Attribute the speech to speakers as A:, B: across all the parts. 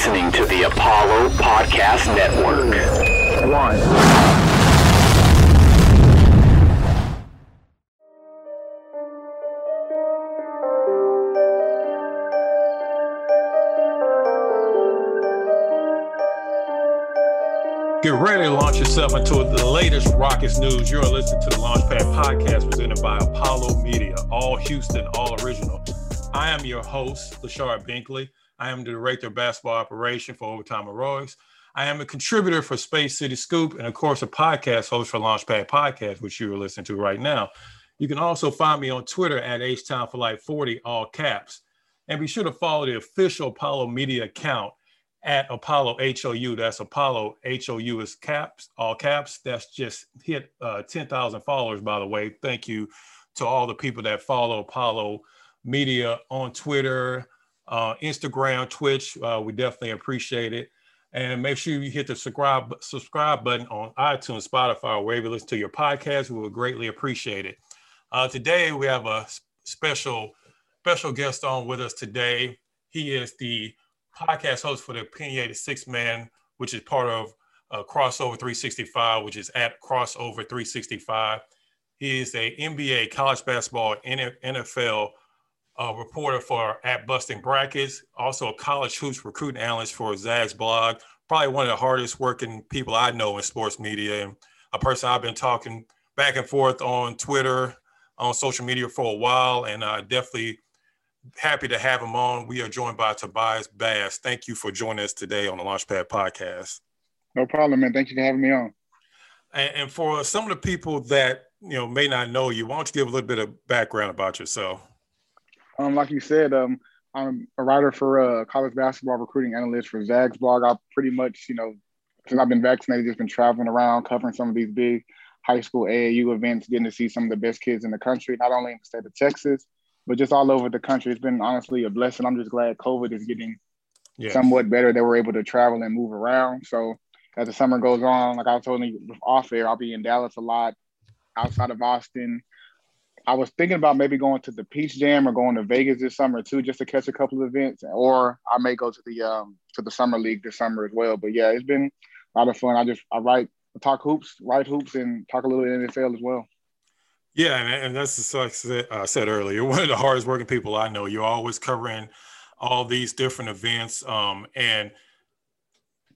A: listening to the Apollo Podcast Network. One.
B: Get ready to launch yourself into the latest Rockets news. You're listening to the Launchpad podcast presented by Apollo Media, all Houston, all original. I am your host, Lachard Binkley. I am the director of basketball operation for Overtime Heroics. I am a contributor for Space City Scoop and, of course, a podcast host for Launchpad Podcast, which you are listening to right now. You can also find me on Twitter at HTown for Life 40, all caps. And be sure to follow the official Apollo Media account at Apollo HOU. That's Apollo HOU is caps, all caps. That's just hit uh, 10,000 followers, by the way. Thank you to all the people that follow Apollo Media on Twitter, uh, Instagram, Twitch. Uh, we definitely appreciate it. And make sure you hit the subscribe subscribe button on iTunes, Spotify, wherever you listen to your podcast. We would greatly appreciate it. Uh, today we have a special special guest on with us today. He is the podcast host for the Opinionated Sixth Man, which is part of uh, Crossover 365, which is at Crossover 365. He is a NBA, college basketball, NFL uh, reporter for at Busting Brackets, also a college hoops recruiting analyst for Zags blog. Probably one of the hardest working people I know in sports media, and a person I've been talking back and forth on Twitter, on social media for a while, and uh, definitely happy to have him on. We are joined by Tobias Bass. Thank you for joining us today on the Launchpad podcast.
C: No problem, man. Thank you for having me on.
B: And, and, for some of the people that you know may not know you, why don't you give a little bit of background about yourself?
C: Um, like you said, um, I'm a writer for uh, college basketball recruiting analyst for Zags blog. I pretty much, you know, since I've been vaccinated, just been traveling around covering some of these big high school AAU events, getting to see some of the best kids in the country, not only in the state of Texas, but just all over the country. It's been honestly a blessing. I'm just glad COVID is getting yes. somewhat better that we're able to travel and move around. So as the summer goes on, like I was telling you off air, I'll be in Dallas a lot, outside of Austin. I was thinking about maybe going to the Peach Jam or going to Vegas this summer too, just to catch a couple of events, or I may go to the um to the summer league this summer as well. But yeah, it's been a lot of fun. I just I write, talk hoops, write hoops, and talk a little NFL as well.
B: Yeah, and, and that's like I said, earlier, one of the hardest working people I know. You're always covering all these different events, um, and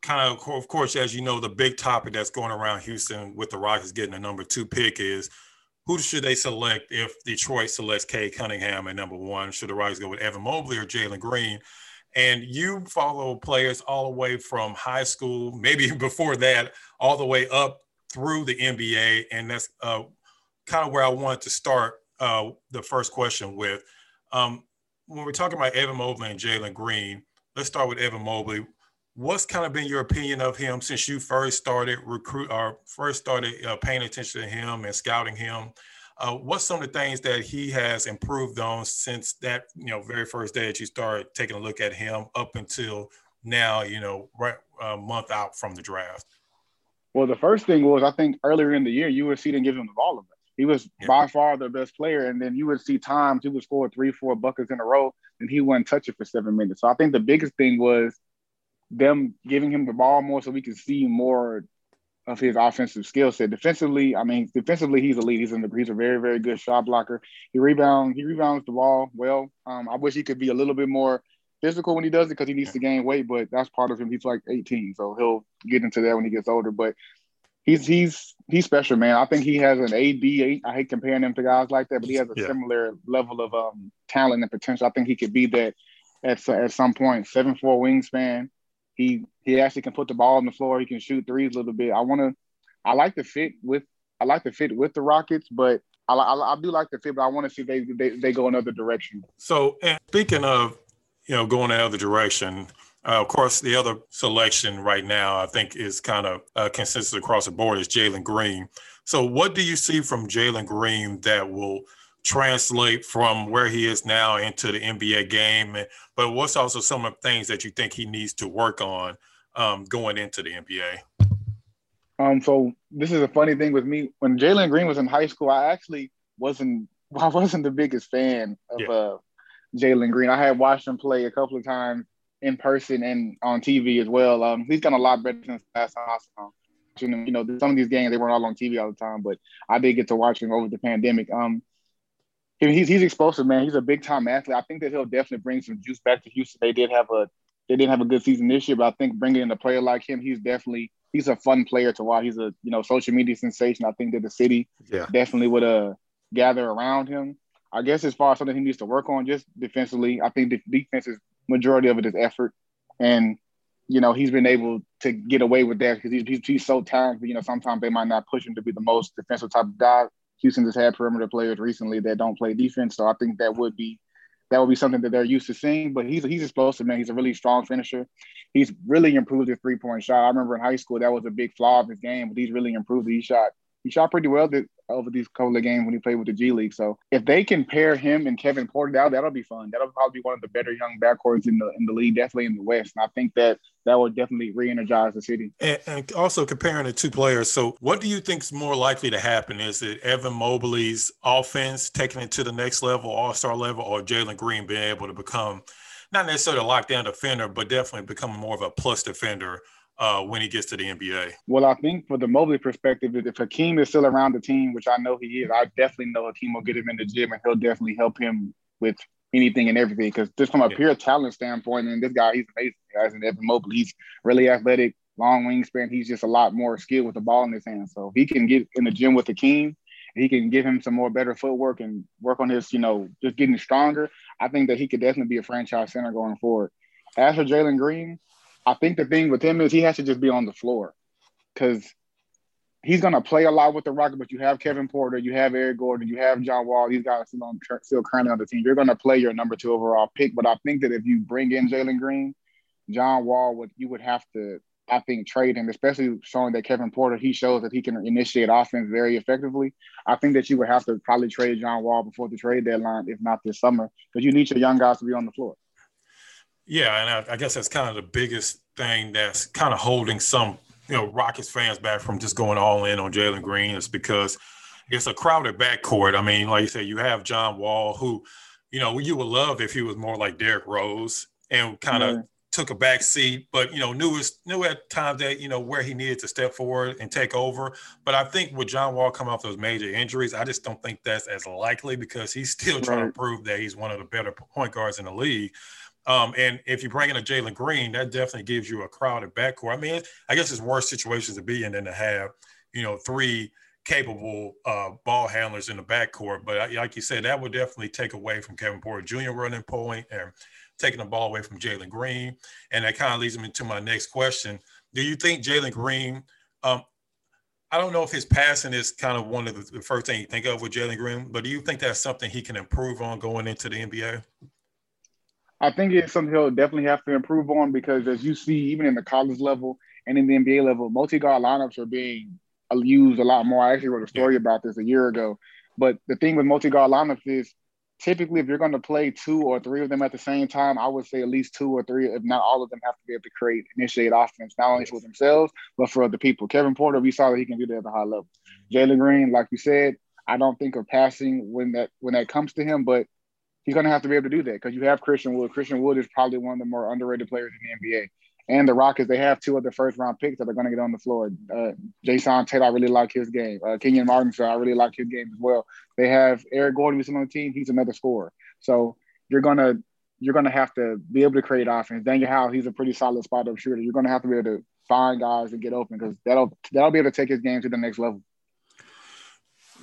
B: kind of, of course, as you know, the big topic that's going around Houston with the Rockets getting a number two pick is who should they select if Detroit selects Cade Cunningham at number one? Should the Rockets go with Evan Mobley or Jalen Green? And you follow players all the way from high school, maybe before that, all the way up through the NBA, and that's uh, kind of where I wanted to start uh, the first question with. Um, when we're talking about Evan Mobley and Jalen Green, let's start with Evan Mobley. What's kind of been your opinion of him since you first started recruit or first started uh, paying attention to him and scouting him? Uh, what's some of the things that he has improved on since that you know very first day that you started taking a look at him up until now? You know, right a month out from the draft.
C: Well, the first thing was I think earlier in the year you USC didn't give him the ball enough. He was yeah. by far the best player. And then you would see times he would score three, four buckets in a row, and he wouldn't touch it for seven minutes. So I think the biggest thing was them giving him the ball more so we can see more of his offensive skill set. Defensively, I mean, defensively he's elite. He's, in he's a very, very good shot blocker. He rebounds, he rebounds the ball well. Um, I wish he could be a little bit more physical when he does it because he needs to gain weight, but that's part of him. He's like 18, so he'll get into that when he gets older. But he's he's he's special, man. I think he has an AD. I hate comparing him to guys like that, but he has a yeah. similar level of um, talent and potential. I think he could be that at at some point. Seven four wingspan. He he actually can put the ball on the floor. He can shoot threes a little bit. I want to. I like to fit with. I like to fit with the Rockets, but I, I, I do like the fit. But I want to see they, they they go another direction.
B: So, and speaking of, you know, going another direction, uh, of course, the other selection right now, I think, is kind of uh, consensus across the board is Jalen Green. So, what do you see from Jalen Green that will translate from where he is now into the NBA game? But what's also some of the things that you think he needs to work on um, going into the NBA?
C: Um, so this is a funny thing with me. When Jalen Green was in high school, I actually wasn't I wasn't the biggest fan of yeah. uh, Jalen Green. I had watched him play a couple of times in person and on TV as well. Um, he's done a lot better since last time I saw him. You know, some of these games they weren't all on TV all the time, but I did get to watch him over the pandemic. Um, he's he's explosive, man. He's a big time athlete. I think that he'll definitely bring some juice back to Houston. They did have a they didn't have a good season this year, but I think bringing in a player like him, he's definitely he's a fun player to watch. He's a you know social media sensation. I think that the city yeah. definitely would uh gather around him. I guess as far as something he needs to work on, just defensively, I think the defense is majority of it is effort, and you know he's been able to get away with that because he's, he's, he's so talented. You know sometimes they might not push him to be the most defensive type of guy. Houston has had perimeter players recently that don't play defense, so I think that would be that would be something that they're used to seeing. But he's he's explosive, man. He's a really strong finisher. He's really improved his three point shot. I remember in high school that was a big flaw of his game, but he's really improved. He shot he shot pretty well over these couple of games when he played with the G League. So if they can pair him and Kevin Porter, that that'll be fun. That'll probably be one of the better young backcourts in the in the league, definitely in the West. And I think that that will definitely re-energize the city.
B: And, and also comparing the two players. So what do you think is more likely to happen? Is it Evan Mobley's offense taking it to the next level, All Star level, or Jalen Green being able to become not necessarily a lockdown defender, but definitely becoming more of a plus defender uh, when he gets to the NBA?
C: Well, I think for the Mobley perspective, if Hakeem is still around the team, which I know he is, I definitely know Hakeem will get him in the gym and he'll definitely help him with anything and everything. Because just from a yeah. pure talent standpoint, and this guy, he's amazing. Guys, and Evan Mobley, he's really athletic, long wingspan. He's just a lot more skilled with the ball in his hand. So if he can get in the gym with Hakeem, he can give him some more better footwork and work on his, you know, just getting stronger. I think that he could definitely be a franchise center going forward. As for Jalen Green, I think the thing with him is he has to just be on the floor because he's going to play a lot with the Rockets, But you have Kevin Porter, you have Eric Gordon, you have John Wall. These guys still, on, still currently on the team. You're going to play your number two overall pick. But I think that if you bring in Jalen Green, John Wall would you would have to I think trade him, especially showing that Kevin Porter he shows that he can initiate offense very effectively. I think that you would have to probably trade John Wall before the trade deadline, if not this summer, because you need your young guys to be on the floor.
B: Yeah, and I, I, guess that's kind of the biggest thing that's kind of holding some, you know, Rockets fans back from just going all in on Jalen Green is because it's a crowded backcourt. I mean, like you said, you have John Wall, who, you know, you would love if he was more like Derrick Rose and kind of mm-hmm. took a back seat, but you know, knew was knew at times that you know where he needed to step forward and take over. But I think with John Wall coming off those major injuries, I just don't think that's as likely because he's still trying right. to prove that he's one of the better point guards in the league. Um, and if you bring in a Jalen Green, that definitely gives you a crowded backcourt. I mean, I guess it's worse situations to be in than to have, you know, three capable uh, ball handlers in the backcourt. But like you said, that would definitely take away from Kevin Porter Jr. running point and taking the ball away from Jalen Green. And that kind of leads me to my next question. Do you think Jalen Green, um, I don't know if his passing is kind of one of the, the first thing you think of with Jalen Green, but do you think that's something he can improve on going into the NBA?
C: I think it's something he'll definitely have to improve on because as you see, even in the college level and in the NBA level, multi-guard lineups are being used a lot more. I actually wrote a story about this a year ago. But the thing with multi-guard lineups is typically if you're going to play two or three of them at the same time, I would say at least two or three, if not all of them, have to be able to create, initiate offense, not only for themselves, but for other people. Kevin Porter, we saw that he can do that at a high level. Jalen Green, like you said, I don't think of passing when that when that comes to him, but he's going to have to be able to do that because you have Christian Wood. Christian Wood is probably one of the more underrated players in the NBA. And the Rockets, they have two of the first round picks that are going to get on the floor. Uh, Jae'Sean Tate, I really like his game. Uh, Kenyon Martin, so I really like his game as well. They have Eric Gordon, who's on the team. He's another scorer. So you're gonna you're gonna have to be able to create offense. Danuel House, he's a pretty solid spot up shooter. You're gonna have to be able to find guys and get open because that'll that'll be able to take his game to the next level.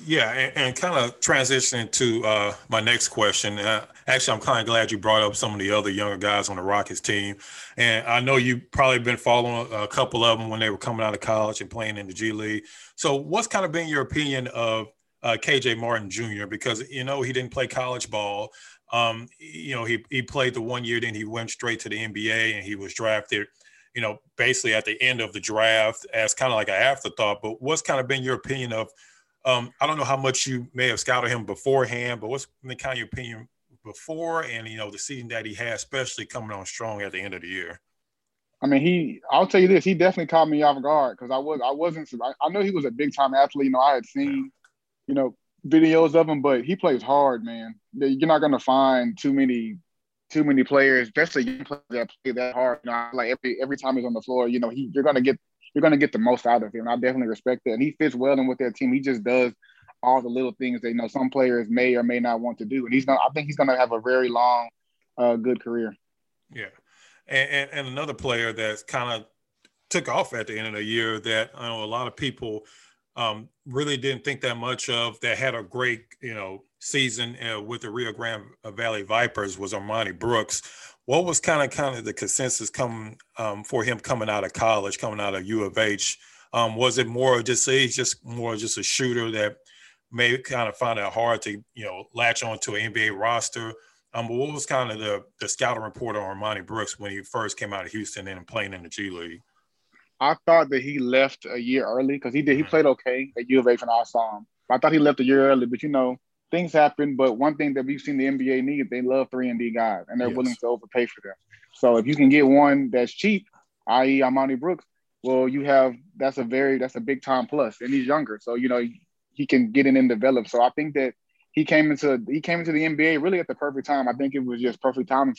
B: Yeah, and, and kind of transitioning to uh, my next question. Uh, actually, I'm kind of glad you brought up some of the other younger guys on the Rockets team, and I know you probably been following a couple of them when they were coming out of college and playing in the G League. So, what's kind of been your opinion of uh, KJ Martin Jr. Because you know he didn't play college ball. Um, you know he he played the one year, then he went straight to the NBA, and he was drafted. You know, basically at the end of the draft as kind of like an afterthought. But what's kind of been your opinion of? Um, I don't know how much you may have scouted him beforehand, but what's the kind of your opinion before and you know the season that he had, especially coming on strong at the end of the year?
C: I mean, he. I'll tell you this. He definitely caught me off guard because I was. I wasn't. I, I know he was a big time athlete. You know, I had seen, you know, videos of him, but he plays hard, man. You're not gonna find too many too many players, especially young players that play that hard. You know, like every every time he's on the floor, you know, he you're gonna get you're gonna get the most out of him. I definitely respect that, and he fits well in with their team. He just does all the little things that you know some players may or may not want to do, and he's gonna. I think he's gonna have a very long, uh, good career.
B: Yeah, and, and, and another player that's kind of took off at the end of the year that I know a lot of people um, really didn't think that much of that had a great you know season uh, with the Rio Grande Valley Vipers was Armoni Brooks. What was kind of kind of the consensus coming um, for him coming out of college, coming out of U of H? Um, was it more just he's just more just a shooter that may kind of find it hard to you know latch onto an NBA roster? Um, but what was kind of the the scouting report on Armoni Brooks when he first came out of Houston and playing in the G League?
C: I thought that he left a year early because he did. He mm-hmm. played okay at U of H and I saw him. I thought he left a year early, but you know things happen. But one thing that we've seen the NBA need, they love three and D guys, and they're yes. willing to overpay for them. So if you can get one that's cheap, i.e. Armoni Brooks, well, you have that's a very that's a big time plus, and he's younger, so you know he can get in and develop. So I think that he came into he came into the NBA really at the perfect time. I think it was just perfect timing.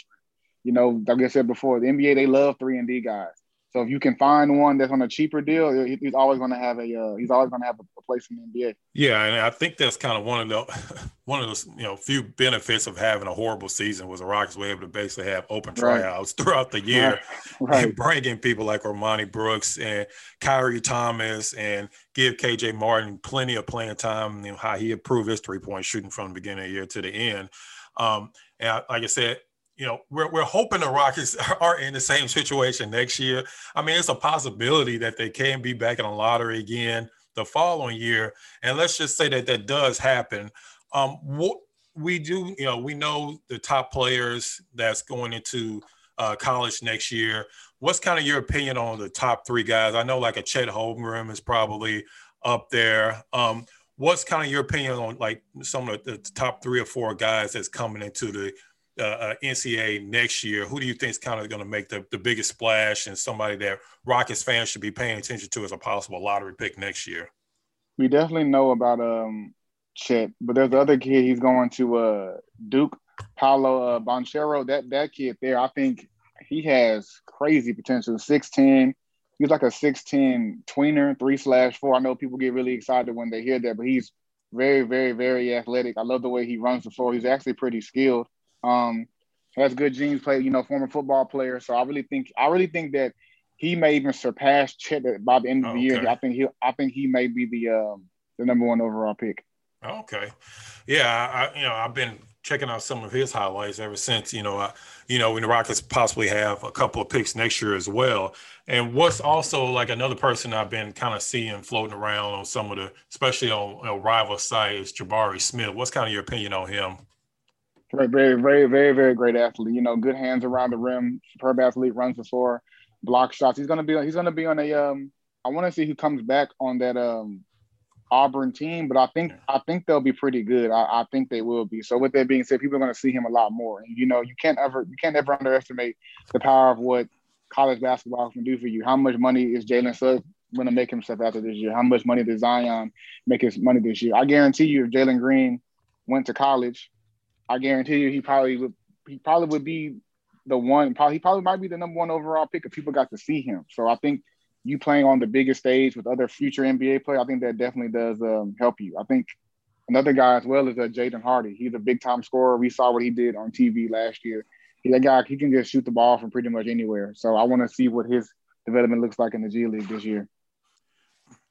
C: You know, like I said before, the NBA they love three and D guys. So if you can find one that's on a cheaper deal, he's always going to have a uh, he's always going to have a place in the NBA.
B: Yeah, and I think that's kind of one of the one of those you know few benefits of having a horrible season was the Rockets were able to basically have open tryouts right. throughout the year right. and bringing people like Armoni Brooks and Khyri Thomas and give KJ Martin plenty of playing time. You know how he improved his three point shooting from the beginning of the year to the end. Um, and like I said, you know, we're, we're hoping the Rockets are in the same situation next year. I mean, it's a possibility that they can be back in the lottery again the following year. And let's just say that that does happen. Um, what we do, you know, we know the top players that's going into uh, college next year. What's kind of your opinion on the top three guys? I know like a Chet Holmgren is probably up there. Um, what's kind of your opinion on like some of the, the top three or four guys that's coming into the uh, uh NCAA next year, who do you think is kind of going to make the, the biggest splash and somebody that Rockets fans should be paying attention to as a possible lottery pick next year?
C: We definitely know about um, Chet, but there's the other kid. He's going to uh, Duke, Paolo uh, Banchero. That that kid there, I think he has crazy potential. Six ten. He's like a six ten tweener, three slash four. I know people get really excited when they hear that, but he's very, very, very athletic. I love the way he runs the floor. He's actually pretty skilled. Um, has good genes, play, you know, former football player. So I really think I really think that he may even surpass Chet by the end of the okay. year. I think he I think he may be the um, the number one overall pick.
B: Okay, yeah, I, you know I've been checking out some of his highlights ever since you know I, you know when the Rockets possibly have a couple of picks next year as well. And what's also like another person I've been kind of seeing floating around on some of the, especially on you know, rival sites, Jabari Smith. What's kind of your opinion on him?
C: Very, very, very, very, very great athlete. You know, good hands around the rim, superb athlete, runs the floor, block shots. He's gonna be he's gonna be on a um I want to see who comes back on that um Auburn team, but I think I think they'll be pretty good. I, I think they will be. So with that being said, people are going to see him a lot more. And you know, you can't ever you can't ever underestimate the power of what college basketball can do for you. How much money is Jalen Suggs going to make himself after this year? How much money does Zion make his money this year? I guarantee you, if Jalen Green went to college I guarantee you, he probably would. He probably would be the one. Probably he probably might be the number one overall pick if people got to see him. So I think you playing on the biggest stage with other future NBA players, I think that definitely does um, help you. I think another guy as well is uh, Jaden Hardy. He's a big time scorer. We saw what he did on TV last year. He, that guy, he can just shoot the ball from pretty much anywhere. So I want to see what his development looks like in the G League this year.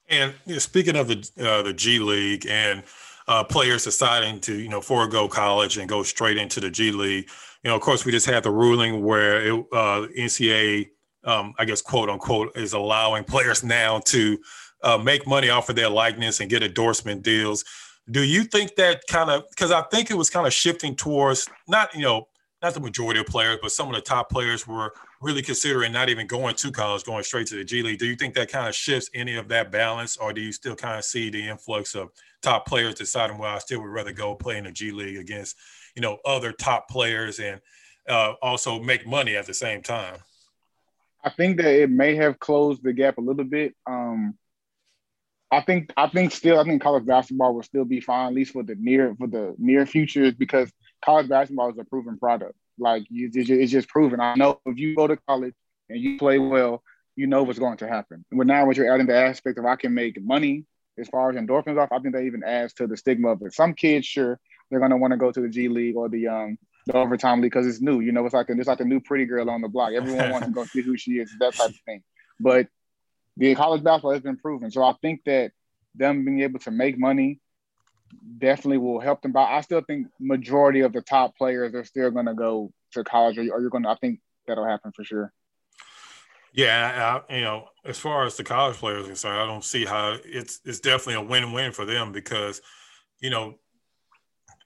B: And you know, speaking of the uh, the G League and uh, players deciding to you know forego college and go straight into the G League. You know, of course, we just had the ruling where it, uh, NCAA, um, I guess, quote unquote, is allowing players now to uh, make money off of their likeness and get endorsement deals. Do you think that kind of because I think it was kind of shifting towards not you know not the majority of players, but some of the top players were really considering not even going to college, going straight to the G League. Do you think that kind of shifts any of that balance, or do you still kind of see the influx of top players deciding, well, I still would rather go play in the G League against, you know, other top players and uh, also make money at the same time?
C: I think that it may have closed the gap a little bit. Um, I think I think still I think college basketball will still be fine, at least for the near for the near future, because college basketball is a proven product. Like you, it's just proven. I know if you go to college and you play well, you know what's going to happen. But now, when you're adding the aspect of I can make money as far as endorphins off, I think that even adds to the stigma of it. Some kids, sure, they're to want to go to the G League or the um the overtime league because it's new. You know, it's like a, it's like a new pretty girl on the block. Everyone wants to go see who she is, that type of thing. But the college basketball has been proven. So I think that them being able to make money definitely will help them. But I still think majority of the top players are still to go to college, or, you're going to. I think that'll happen for sure.
B: Yeah, I, you know, as far as the college players are concerned, I don't see how it's it's definitely a win-win for them because, you know,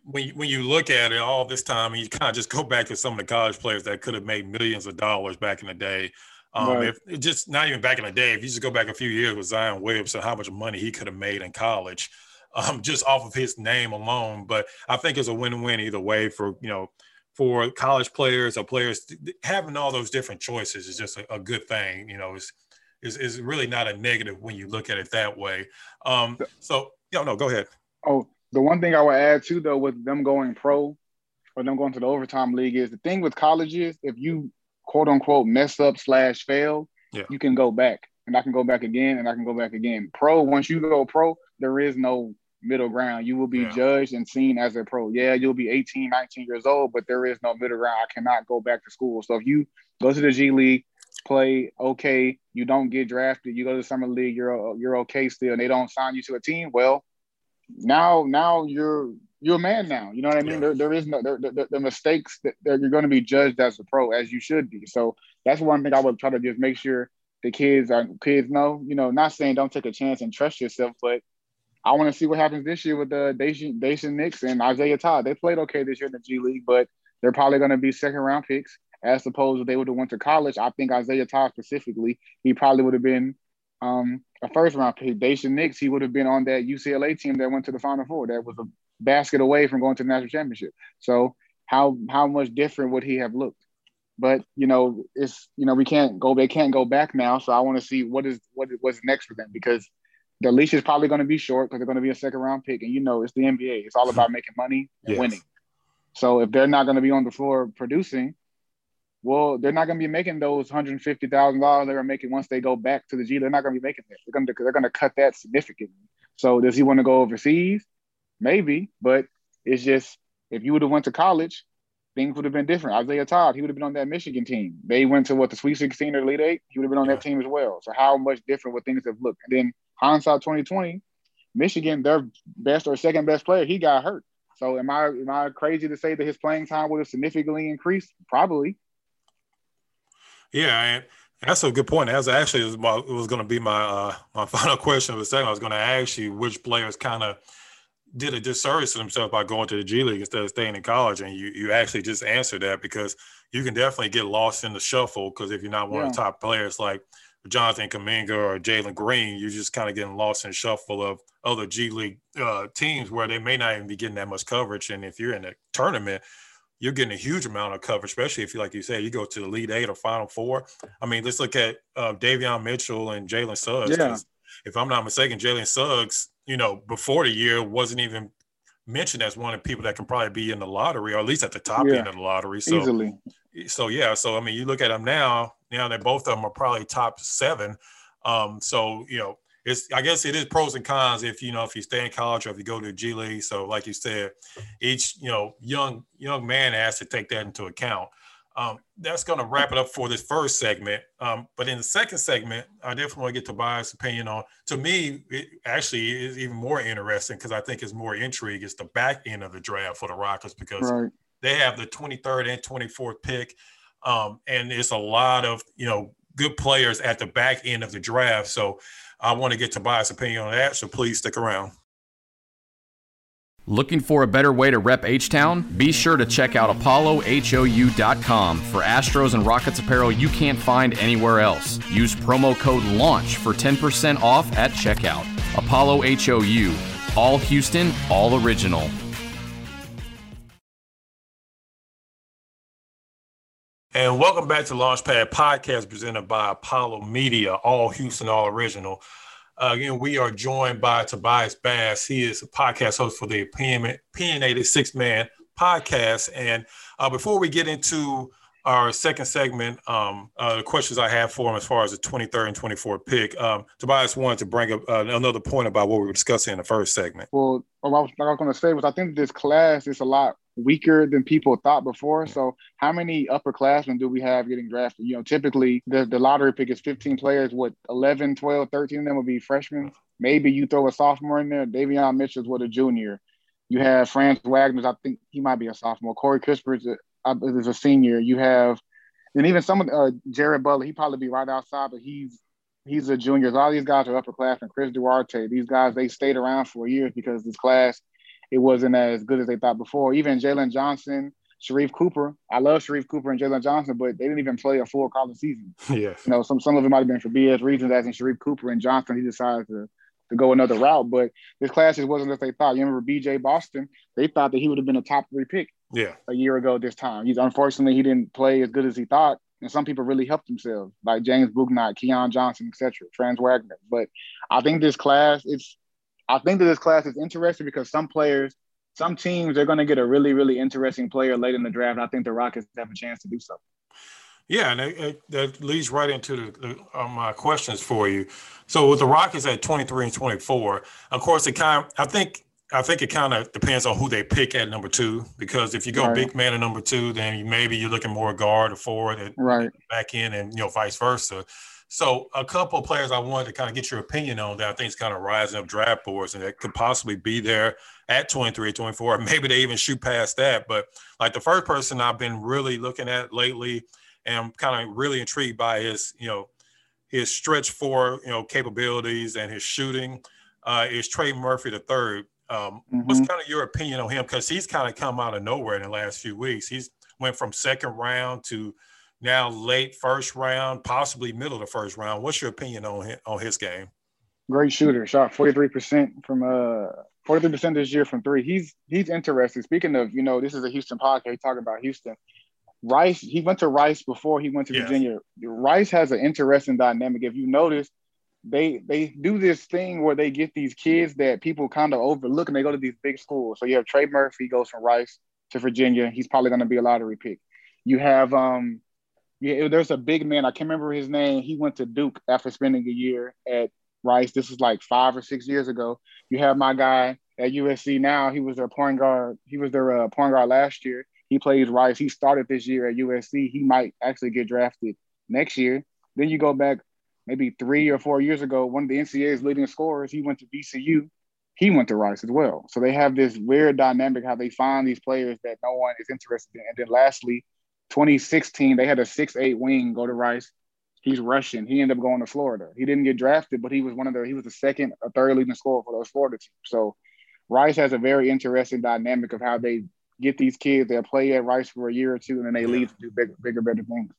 B: when you, when you look at it all this time, and you kind of just go back to some of the college players that could have made millions of dollars back in the day. Um, right. If just not even back in the day, if you just go back a few years with Zion Williamson, how much money he could have made in college, um, just off of his name alone. But I think it's a win-win either way for you know for college players or players having all those different choices is just a, a good thing. You know, is is is really not a negative when you look at it that way. Um, so no, no, go ahead.
C: Oh, the one thing I would add too, though, with them going pro or them going to the overtime league is the thing with colleges, if you quote unquote mess up slash fail, yeah. you can go back. And I can go back again and I can go back again. Pro, once you go pro, there is no middle ground. You will be yeah. judged and seen as a pro. Yeah, you'll be 18, 19 years old, but there is no middle ground. I cannot go back to school. So if you go to the G League, play okay, you don't get drafted, you go to the summer league, you're you're okay still, and they don't sign you to a team. Well, now now you're you're a man now. You know what I mean? Yeah. There, there is no there, the, the mistakes that you're going to be judged as a pro as you should be. So that's one thing I would try to just make sure the kids are kids know. You know, not saying don't take a chance and trust yourself, but I want to see what happens this year with the uh, Nix and Isaiah Todd. They played okay this year in the G League, but they're probably going to be second round picks. As opposed to they would have went to college, I think Isaiah Todd specifically, he probably would have been um, a first round pick. Daishen Nix, he would have been on that UCLA team that went to the Final Four. That was a basket away from going to the national championship. So how how much different would he have looked? But you know, it's you know we can't go they can't go back now. So I want to see what is what what's next for them because the leash is probably going to be short because they're going to be a second round pick, and you know it's the NBA. It's all about making money and yes. winning. So if they're not going to be on the floor producing, well, they're not going to be making those hundred fifty thousand dollars they were making once they go back to the G. They're not going to be making that. They're going to they're going to cut that significantly. So does he want to go overseas? Maybe, but it's just if you would have went to college, things would have been different. Isaiah Todd, he would have been on that Michigan team. They went to what the Sweet 16 or Elite Eight. He would have been on yeah. that team as well. So how much different would things have looked? And then hindsight 2020, Michigan, their best or second best player, he got hurt. So am I am I crazy to say that his playing time would have significantly increased? Probably.
B: Yeah, that's a good point. That's actually was, my, it was going to be my uh, my final question of the second. I was going to ask you which players kind of did a disservice to themselves by going to the G League instead of staying in college, and you you actually just answered that because you can definitely get lost in the shuffle because if you're not one yeah. of the top players like Jonathan Kuminga or Jalen Green, you're just kind of getting lost in shuffle of other G League uh, teams where they may not even be getting that much coverage. And if you're in a tournament, you're getting a huge amount of coverage, especially if you, like you said, you go to the Elite Eight or final four. I mean, let's look at uh, Davion Mitchell and Jalen Suggs. Yeah. If I'm not mistaken, Jalen Suggs, you know, before the year wasn't even mentioned as one of the people that can probably be in the lottery or at least at the top yeah. end of the lottery. So, Easily. so yeah. So, I mean, you look at them now, now that both of them are probably top seven. Um, so you know, it's I guess it is pros and cons if you know if you stay in college or if you go to G League. So like you said, each you know young young man has to take that into account. Um, that's going to wrap it up for this first segment. Um, but in the second segment, I definitely want to get Tobias' opinion on. To me, it actually is even more interesting because I think it's more intrigue. It's the back end of the draft for the Rockets because right. they have the 23rd and 24th pick. Um, and it's a lot of, you know, good players at the back end of the draft. So I want to get Tobias' opinion on that. So please stick around.
D: Looking for a better way to rep H Town? Be sure to check out ApolloHOU.com for Astros and Rockets apparel you can't find anywhere else. Use promo code LAUNCH for 10% off at checkout. Apollo HOU, all Houston, all original.
B: And welcome back to Launchpad Podcast presented by Apollo Media, all Houston, all original. Uh, again, we are joined by Tobias Bass. He is a podcast host for the opinionated sixth man podcast. And uh, before we get into our second segment, um, uh, the questions I have for him as far as the 23rd and 24th pick, um, Tobias wanted to bring up uh, another point about what we were discussing in the first segment.
C: Well, what I was, was going to say was I think this class is a lot weaker than people thought before. So how many upperclassmen do we have getting drafted? You know, typically the, the lottery pick is 15 players. What 11, 12, 13 of them would be freshmen. Maybe you throw a sophomore in there. Davion Mitchell's what a junior. You have Franz Wagner's. I think he might be a sophomore. Corey Kispert is a, is a senior. You have, and even some of uh, Jared Butler. He probably be right outside, but he's he's a junior. A lot of these guys are upperclassmen. Chris Duarte. These guys they stayed around for years because this class it wasn't as good as they thought before. Even Jalen Johnson, Sharife Cooper. I love Sharife Cooper and Jalen Johnson, but they didn't even play a full college season.
B: Yes.
C: You know, some some of it might have been for BS reasons, as in Sharife Cooper and Johnson, he decided to to go another route. But this class just wasn't as they thought. You remember BJ Boston? They thought that he would have been a top three pick.
B: Yeah.
C: A year ago this time. He's unfortunately he didn't play as good as he thought. And some people really helped themselves, like James Bouknight, Keon Johnson, etc., Franz Wagner. But I think this class, it's I think that this class is interesting because some players some teams they're going to get a really, really interesting player late in the draft. I think the Rockets have a chance to do so.
B: Yeah, and it, that leads right into the, the, uh, my questions for you. So with the Rockets at 23 and 24, of course, it kind of, I think I think it kind of depends on who they pick at number two. Because if you go right. big man at number two, then maybe you're looking more guard or forward, and
C: right
B: back in, and you know vice versa. So a couple of players I wanted to kind of get your opinion on that I think is kind of rising up draft boards and that could possibly be there at 23, 24. Maybe they even shoot past that. But like the first person I've been really looking at lately and I'm kind of really intrigued by his, you know, his stretch four, you know, capabilities and his shooting uh, is Trey Murphy the third. Um, mm-hmm. What's kind of your opinion on him? Because he's kind of come out of nowhere in the last few weeks. He's went from second round to now late first round, possibly middle of the first round. What's your opinion on his, on his game?
C: Great shooter, shot 43% from uh 43% this year from three. He's he's interesting. Speaking of, you know, this is a Houston podcast talking about Houston. Rice, he went to Rice before he went to Virginia. Rice has an interesting dynamic. If you notice, they they do this thing where they get these kids that people kind of overlook and they go to these big schools. So you have Trey Murphy goes from Rice to Virginia. He's probably going to be a lottery pick. You have um yeah, there's a big man. I can't remember his name. He went to Duke after spending a year at Rice. This was like five or six years ago. You have my guy at USC now. He was their point guard. He was their uh, point guard last year. He plays Rice. He started this year at USC. He might actually get drafted next year. Then you go back maybe three or four years ago, one of the NCAA's leading scorers, he went to VCU. He went to Rice as well. So they have this weird dynamic how they find these players that no one is interested in. And then lastly, 2016, they had a six-eight wing go to Rice. He's Russian. He ended up going to Florida. He didn't get drafted, but he was one of their, he was the second or third leading scorer for those Florida teams. So Rice has a very interesting dynamic of how they get these kids that play at Rice for a year or two and then they yeah. leave to do bigger, bigger, better things.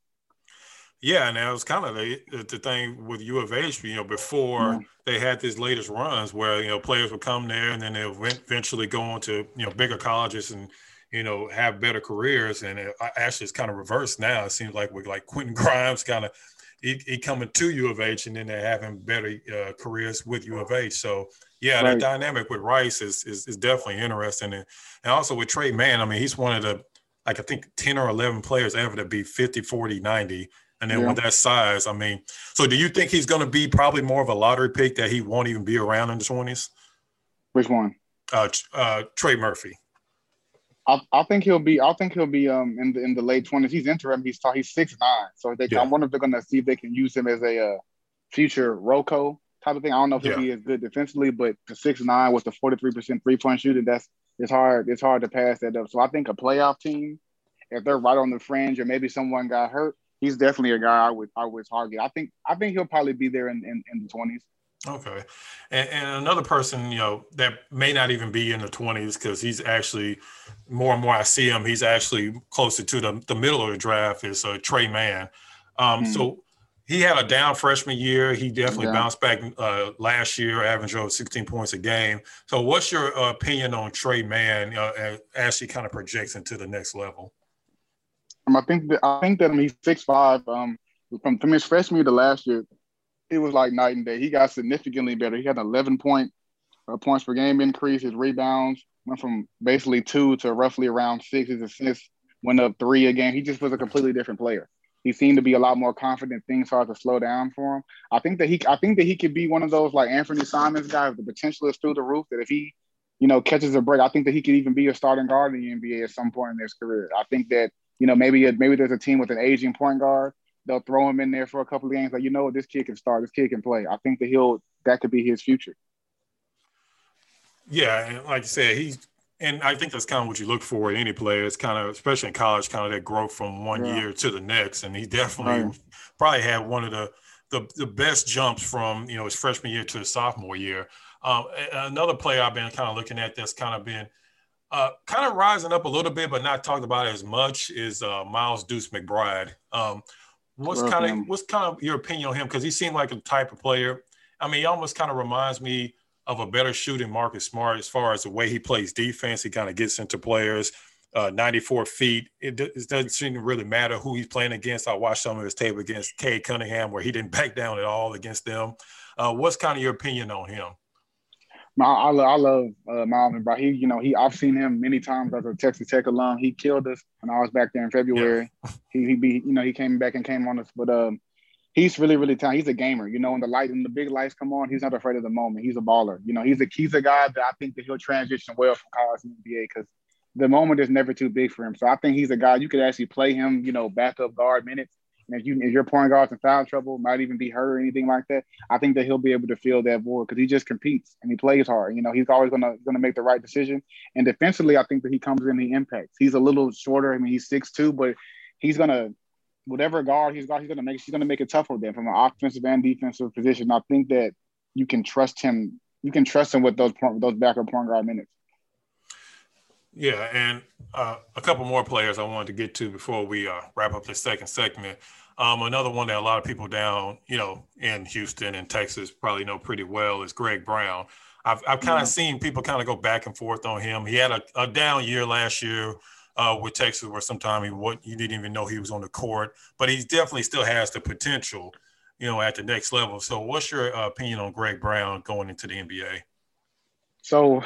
B: Yeah, and that was kind of the, the thing with U of H, you know, before mm-hmm. they had these latest runs where, you know, players would come there and then they'll eventually go on to, you know, bigger colleges and you know, have better careers. And it, actually, it's kind of reversed now. It seems like with like Quentin Grimes kind of he, he, coming to U of H, and then they're having better uh, careers with U of H. So yeah, right. that dynamic with Rice is, is, is definitely interesting, and, and also with Tre Mann. I mean, he's one of the like I think ten or eleven players ever to be 50, 40, 90. And then yeah. with that size, I mean, so do you think he's going to be probably more of a lottery pick that he won't even be around in the twenties?
C: Which one?
B: Uh, uh, Trey Murphy.
C: I, I think he'll be. I think he'll be um in the in the late twenties. He's interim. He's tall. he's six nine. So they, yeah. I wonder if they're gonna see if they can use him as a uh, future Rocco type of thing. I don't know if he'll be as good defensively, but the six nine with the forty three percent three point shooting, that's it's hard. It's hard to pass that up. So I think a playoff team, if they're right on the fringe, or maybe someone got hurt, he's definitely a guy I would I would target. I think I think he'll probably be there in in, in the twenties.
B: Okay, and, and, another person, you know, that may not even be in the twenties because he's actually more and more I see him. He's actually closer to the, the middle of the draft. Is uh, Tre Mann. Um, mm So he had a down freshman year. He definitely yeah. bounced back uh, last year, averaging 16 points a game. So, what's your uh, opinion on Tre Mann uh, as he kind of projects into the next level?
C: Um, I think that I think that he's six five. Um, from from his freshman year to last year, it was like night and day. He got significantly better. He had an 11 point uh, points per game increase. His rebounds went from basically two to roughly around six. His assists went up three again. He just was a completely different player. He seemed to be a lot more confident. Things started to slow down for him. I think that he, I think that he could be one of those like Anthony Simons guys. The potential is through the roof. That if he, you know, catches a break, I think that he could even be a starting guard in the NBA at some point in his career. I think that you know maybe maybe there's a team with an aging point guard. They'll throw him in there for a couple of games. Like you know, this kid can start. This kid can play. I think that he'll that could be his future.
B: Yeah, and like you said, he's and I think that's kind of what you look for in any player. It's kind of, especially in college, kind of that growth from one yeah. year to the next. And he definitely right. probably had one of the, the the best jumps from you know his freshman year to his sophomore year. Um, another player I've been kind of looking at that's kind of been uh, kind of rising up a little bit, but not talked about as much is uh, Miles Deuce McBride. Um, what's kind of what's kind of your opinion on him? Because he seemed like a type of player. I mean, he almost kind of reminds me of a better shooting Marcus Smart as far as the way he plays defense. He kind of gets into players. Uh, 94 feet. It, it, doesn't seem to really matter who he's playing against. I watched some of his tape against Cade Cunningham where he didn't back down at all against them. Uh, what's kind of your opinion on him?
C: I, I, I love uh, bro. He, you know, he I've seen him many times as a Texas Tech alum. He killed us when I was back there in February. Yeah. he he be, you know, he came back and came on us, but um, he's really, really talented. He's a gamer. You know, when the light and the big lights come on, he's not afraid of the moment. He's a baller. You know, he's a he's a guy that I think that he'll transition well from college to NBA because the moment is never too big for him. So I think he's a guy you could actually play him, you know, backup guard minutes. And if you if your point guard's in foul trouble, might even be hurt or anything like that, I think that he'll be able to fill that void because he just competes and he plays hard. You know, he's always gonna gonna make the right decision. And defensively, I think that he comes in, the impacts. He's a little shorter. I mean, he's six two, but he's gonna whatever guard he's got, he's gonna make he's gonna make it tough for them from an offensive and defensive position. I think that you can trust him. You can trust him with those point, those backup point guard minutes.
B: Yeah, and uh, a couple more players I wanted to get to before we uh, wrap up this second segment. Um, another one that a lot of people down, you know, in Houston and Texas probably know pretty well is Greg Brown. I've, I've kind of mm-hmm. seen people kind of go back and forth on him. He had a, a down year last year uh, with Texas, where sometimes he what you didn't even know he was on the court, but he definitely still has the potential, you know, at the next level. So, what's your uh, opinion on Greg Brown going into the NBA?
C: So,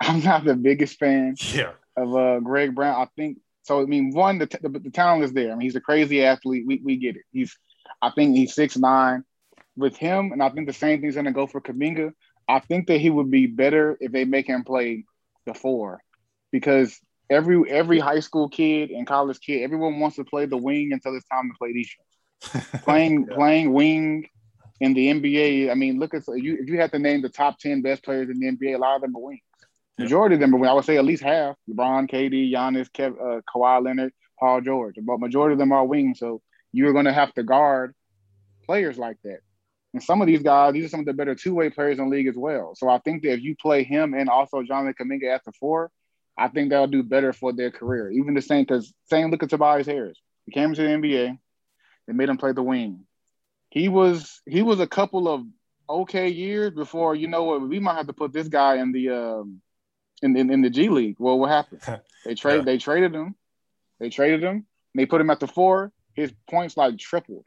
C: I'm not the biggest fan
B: yeah.
C: of uh, Greg Brown. I think so. I mean, one, the, the, the talent is there. I mean, he's a crazy athlete. We, we get it. He's, I think he's six nine. With him, and I think the same thing's going to go for Kuminga. I think that he would be better if they make him play the four, because every every high school kid and college kid, everyone wants to play the wing until it's time to play defense. playing yeah. playing wing in the NBA. I mean, look at you. If you had to name the top ten best players in the NBA, a lot of them are wings. Majority of them wings. I would say at least half: LeBron, KD, Giannis, Kev, uh, Kawhi Leonard, Paul George. But majority of them are wings. So you're going to have to guard players like that. And some of these guys, these are some of the better two-way players in the league as well. So I think that if you play him and also Jonathan Kuminga at the four, I think that'll do better for their career. Even the same, because same look at Tobias Harris. He came to the NBA. They made him play the wing. He was he was a couple of okay years before you know what we might have to put this guy in the um, in, in, in the G League. Well, what happened? They trade yeah. they traded him. They traded him. they put him at the four. His points like tripled.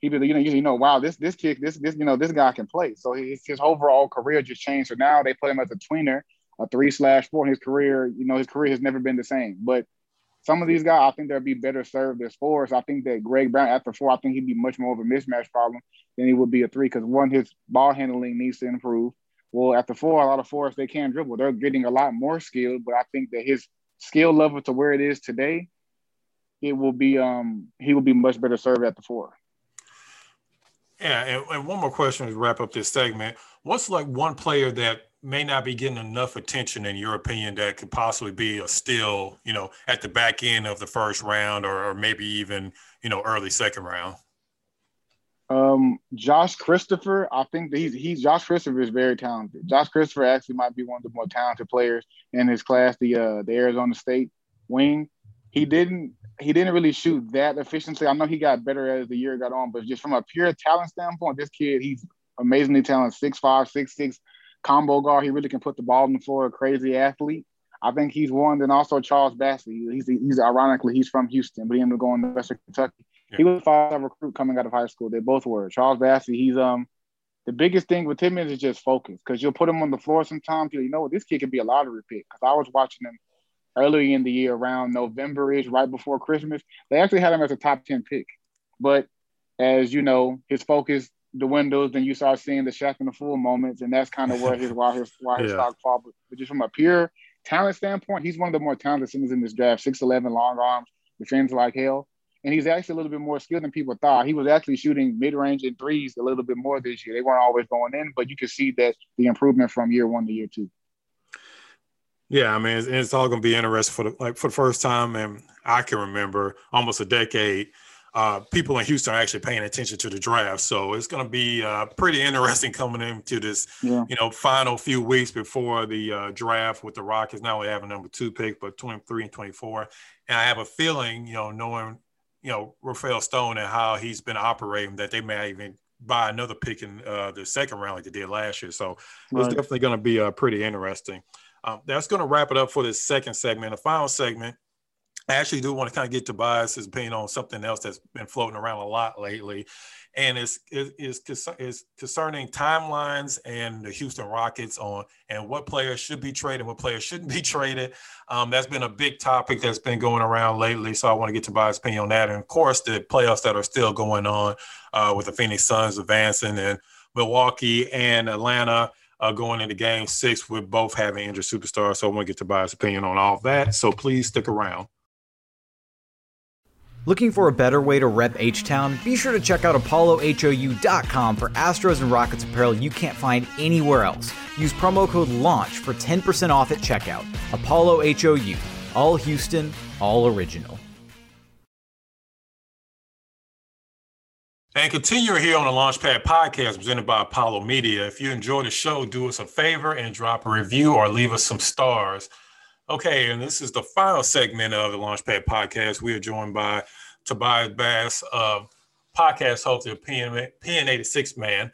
C: He be you know you know wow this this kid this this you know this guy can play. So his his overall career just changed. So now they put him as a tweener a three slash four in his career. You know, his career has never been the same. But some of these guys, I think they'll be better served as fours. I think that Greg Brown after four, I think he'd be much more of a mismatch problem than he would be a three because one, his ball handling needs to improve. Well, at the four, a lot of fours they can dribble. They're getting a lot more skilled, but I think that his skill level to where it is today, it will be um he will be much better served at the four.
B: Yeah, and, and one more question to wrap up this segment. What's like one player that may not be getting enough attention in your opinion that could possibly be a still, you know, at the back end of the first round or, or maybe even, you know, early second round?
C: Um, Josh Christopher, I think he's he's Josh Christopher is very talented. Josh Christopher actually might be one of the more talented players in his class, the uh the Arizona State wing. He didn't he didn't really shoot that efficiently. I know he got better as the year got on, but just from a pure talent standpoint, this kid, he's amazingly talented, six five, six six, combo guard. He really can put the ball on the floor. A crazy athlete. I think he's one. Then also Charles Bassey. He's he's ironically he's from Houston, but he ended up going to Western Kentucky. Yeah. He was a five recruit coming out of high school. They both were. Charles Bassey. He's um the biggest thing with Timmons is just focus because you'll put him on the floor sometimes. You know, this kid could be a lottery pick. Because I was watching him early in the year, around November ish, right before Christmas. They actually had him as a top 10 pick. But as you know, his focus the windows, then you start seeing the Shaqtin' a Fool moments, and that's kind of where his why his why his yeah. stock fall. But, but, just from a pure talent standpoint, he's one of the more talented centers in this draft. Six eleven, long arms, defends like hell, and he's actually a little bit more skilled than people thought. He was actually shooting mid range and threes a little bit more this year. They weren't always going in, but you can see that the improvement from year one to year two.
B: Yeah, I mean, it's, it's all going to be interesting for the like for the first time, and I can remember almost a decade uh, people in Houston are actually paying attention to the draft. So it's going to be uh, pretty interesting coming into this, yeah. you know, final few weeks before the uh, draft with the Rockets. Now we have a number two pick, but 23 and 24. And I have a feeling, you know, knowing, you know, Rafael Stone and how he's been operating, that they may even buy another pick in uh, the second round like they did last year. So right. it's definitely going to be uh, pretty interesting. Um, that's going to wrap it up for this second segment. The final segment I actually do want to kind of get Tobias's opinion on something else that's been floating around a lot lately, and it's is is concerning timelines and the Houston Rockets on and what players should be traded, what players shouldn't be traded. Um, that's been a big topic that's been going around lately. So I want to get Tobias' opinion on that, and of course the playoffs that are still going on uh, with the Phoenix Suns advancing and Milwaukee and Atlanta. Uh, going into game six with both having injured superstars. So I want to get Tobias' opinion on all that. So please stick around.
E: Looking for a better way to rep H Town? Be sure to check out ApolloHOU.com for Astros and Rockets apparel you can't find anywhere else. Use promo code LAUNCH for 10% off at checkout. Apollo HOU, all Houston, all original.
B: And continuing here on the Launchpad podcast presented by Apollo Media. If you enjoy the show, do us a favor and drop a review or leave us some stars. Okay, and this is the final segment of the Launchpad podcast. We are joined by Tobias Bass, podcast host of PN, PN86 Man.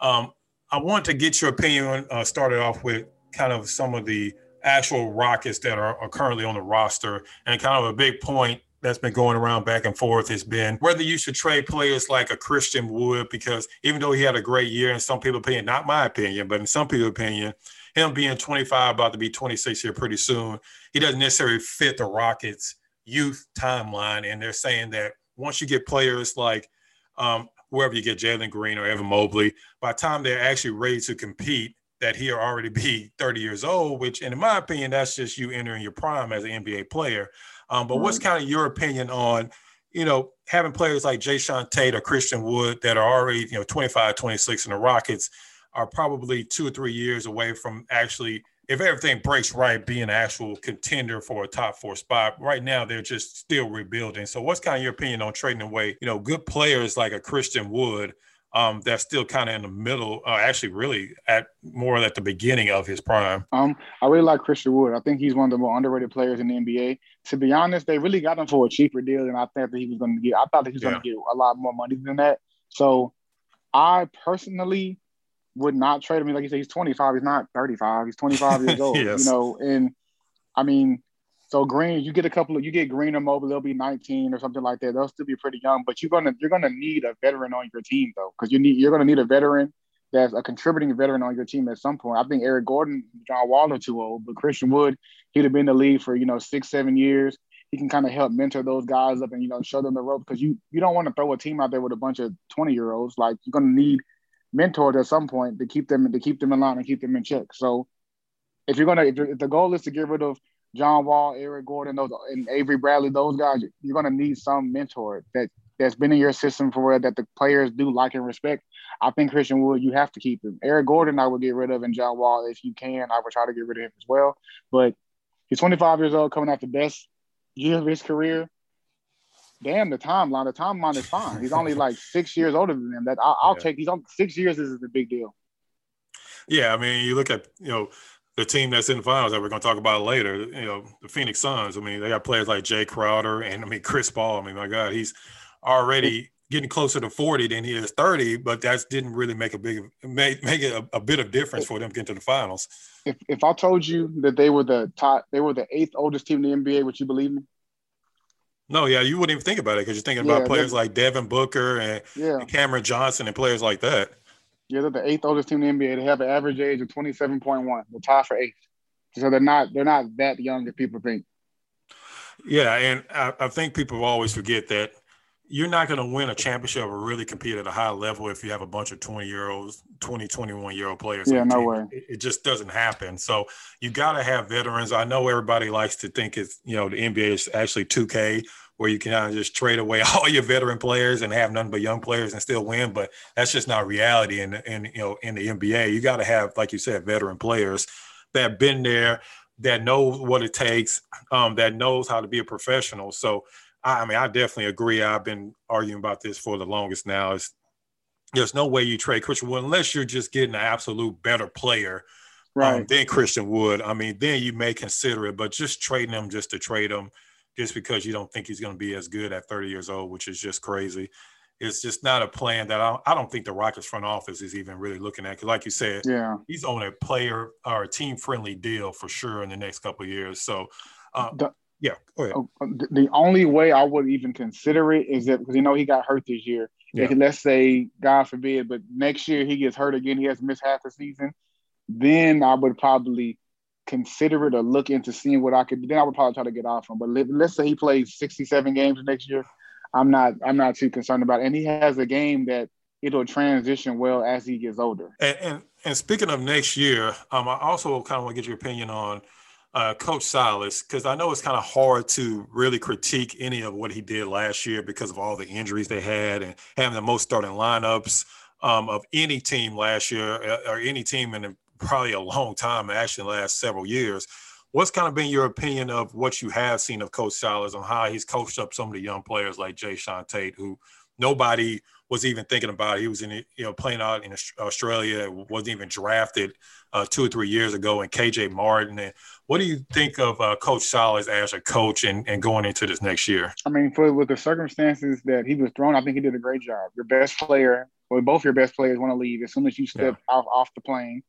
B: Um, I want to get your opinion, uh, started off with kind of some of the actual Rockets that are, are currently on the roster. And kind of a big point that's been going around back and forth has been whether you should trade players like a Christian Wood, because even though he had a great year, in some people's opinion, not my opinion, but in some people's opinion, him being 25, about to be 26 here pretty soon, he doesn't necessarily fit the Rockets' youth timeline. And they're saying that once you get players like um, whoever you get, Jalen Green or Evan Mobley, by the time they're actually ready to compete, that he'll already be 30 years old, which, in my opinion, that's just you entering your prime as an NBA player. Um, but mm-hmm. what's kind of your opinion on, you know, having players like Jae'Sean Tate or Christian Wood that are already, you know, 25, 26 in the Rockets – are probably two or three years away from actually, if everything breaks right, being an actual contender for a top four spot. Right now, they're just still rebuilding. So, what's kind of your opinion on trading away, you know, good players like a Christian Wood? Um, that's still kind of in the middle, uh, actually, really at more at the beginning of his prime.
C: Um, I really like Christian Wood. I think he's one of the more underrated players in the NBA. To be honest, they really got him for a cheaper deal than I thought that he was going to get. I thought that he was yeah. going to get a lot more money than that. So, I personally would not trade him. Like you said, he's 25. He's not 35. He's 25 years old. yes. You know, and I mean, so Green, you get a couple of you get Green or Mobley, they'll be 19 or something like that. They'll still be pretty young, but you're gonna you're gonna need a veteran on your team though, because you need you're gonna need a veteran that's a contributing veteran on your team at some point. I think Eric Gordon, John Wall are too old, but Christian Wood, he'd have been in the league for you know six, seven years. He can kind of help mentor those guys up and you know show them the rope because you you don't want to throw a team out there with a bunch of 20 year olds. Like you're gonna need mentored at some point to keep them to keep them in line and keep them in check. So if you're gonna if, if the goal is to get rid of John Wall, Eric Gordon, those and Avery Bradley, those guys, you're gonna need some mentor that that's been in your system for where that the players do like and respect. I think Christian Wood, you have to keep him. Eric Gordon, I would get rid of, and John Wall, if you can, I would try to get rid of him as well. But he's 25 years old, coming off the best year of his career damn the timeline. The timeline is fine. He's only like six years older than them. That I'll, I'll yeah. take. He's on six years. This is a big deal.
B: Yeah, I mean, you look at you know the team that's in the finals that we're going to talk about later. You know, the Phoenix Suns. I mean, they got players like Jae Crowder and I mean Chris Paul. I mean, my God, he's already getting closer to 40 than he is 30, but that didn't really make a big make, make it a, a, bit of difference for them getting to the finals.
C: If if I told you that they were the top, they were the eighth oldest team in the NBA, would you believe me?
B: No, yeah, you wouldn't even think about it because you're thinking yeah, about players like Devin Booker and, yeah. and, Cameron Johnson and players like that.
C: Yeah, they're the eighth oldest team in the NBA. They have an average age of twenty seven point one. They're tied for eighth. So they're not they're not that young as people think.
B: Yeah, and I, I think people always forget that you're not going to win a championship or really compete at a high level if you have a bunch of 20 year olds 20 21 year old players
C: yeah no way.
B: It, it, just doesn't happen. So you got to have veterans. I know everybody likes to think it's you know the nba is actually 2k where you can kind of just trade away all your veteran players and have none but young players and still win but that's just not reality in, in you know in the nba you got to have like you said veteran players that have been there that know what it takes um, that knows how to be a professional. So I mean, I definitely agree. I've been arguing about this for the longest now. Is there's no way you trade Christian Wood unless you're just getting an absolute better player um, right. um, than Christian Wood. I mean, then you may consider it, but just trading him just to trade him, just because you don't think he's going to be as good at 30 years old, which is just crazy. It's just not a plan that I, I don't think the Rockets front office is even really looking at. Because, like you said,
C: yeah,
B: he's on a player or a team friendly deal for sure in the next couple years. So, uh, the, yeah.
C: Oh, uh, the only way I would even consider it is that because you know he got hurt this year. Yeah. If, let's say, God forbid, but next year he gets hurt again, he has missed half the season. Then I would probably consider it or look into seeing what I could. Then I would probably try to get off him. But let, let's say he plays sixty-seven games next year. I'm not. I'm not too concerned about it. And he has a game that it'll transition well as he gets older.
B: And and, and speaking of next year, um, I also kind of want to get your opinion on uh, Coach Silas, because I know it's kind of hard to really critique any of what he did last year because of all the injuries they had and having the most starting lineups um, of any team last year uh, or any team in probably a long time, actually, last several years. What's kind of been your opinion of what you have seen of Coach Silas on how he's coached up some of the young players like Jae'Sean Tate, who nobody was even thinking about. He was in, you know, playing out in Australia, wasn't even drafted uh, two or three years ago, and KJ Martin. And what do you think of uh, Coach Silas as a coach and, and going into this next year?
C: I mean, for with the circumstances that he was thrown, I think he did a great job. Your best player, well, both your best players want to leave as soon as you step yeah. off, off the plane.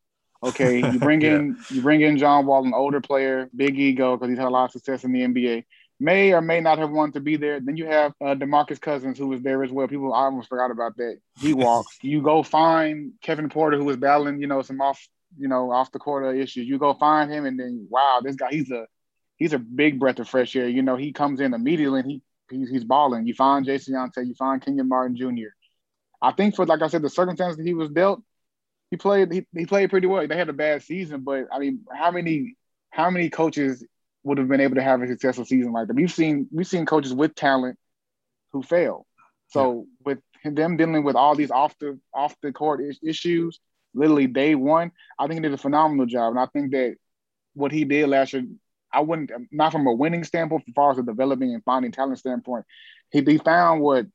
C: Okay, you bring in you bring in John Wall, an older player, big ego because he's had a lot of success in the NBA may or may not have wanted to be there. Then you have uh, Demarcus Cousins, who was there as well. People I almost forgot about that. He walks. you go find Kevin Porter, who was battling, you know, some off, you know, off the court issues. You go find him, and then wow, this guy, he's a he's a big breath of fresh air. You know, he comes in immediately and he he's, he's balling. You find Jae'Sean Tate, you find Kenyon Martin Jr. I think for like I said, the circumstances that he was dealt, he played he, he played pretty well. They had a bad season, but I mean, how many how many coaches would have been able to have a successful season like that. We've seen we've seen coaches with talent who fail. So yeah. with them dealing with all these off the off the court issues, literally day one, I think he did a phenomenal job. And I think that what he did last year, I wouldn't not from a winning standpoint, as far as a developing and finding talent standpoint, he, he found what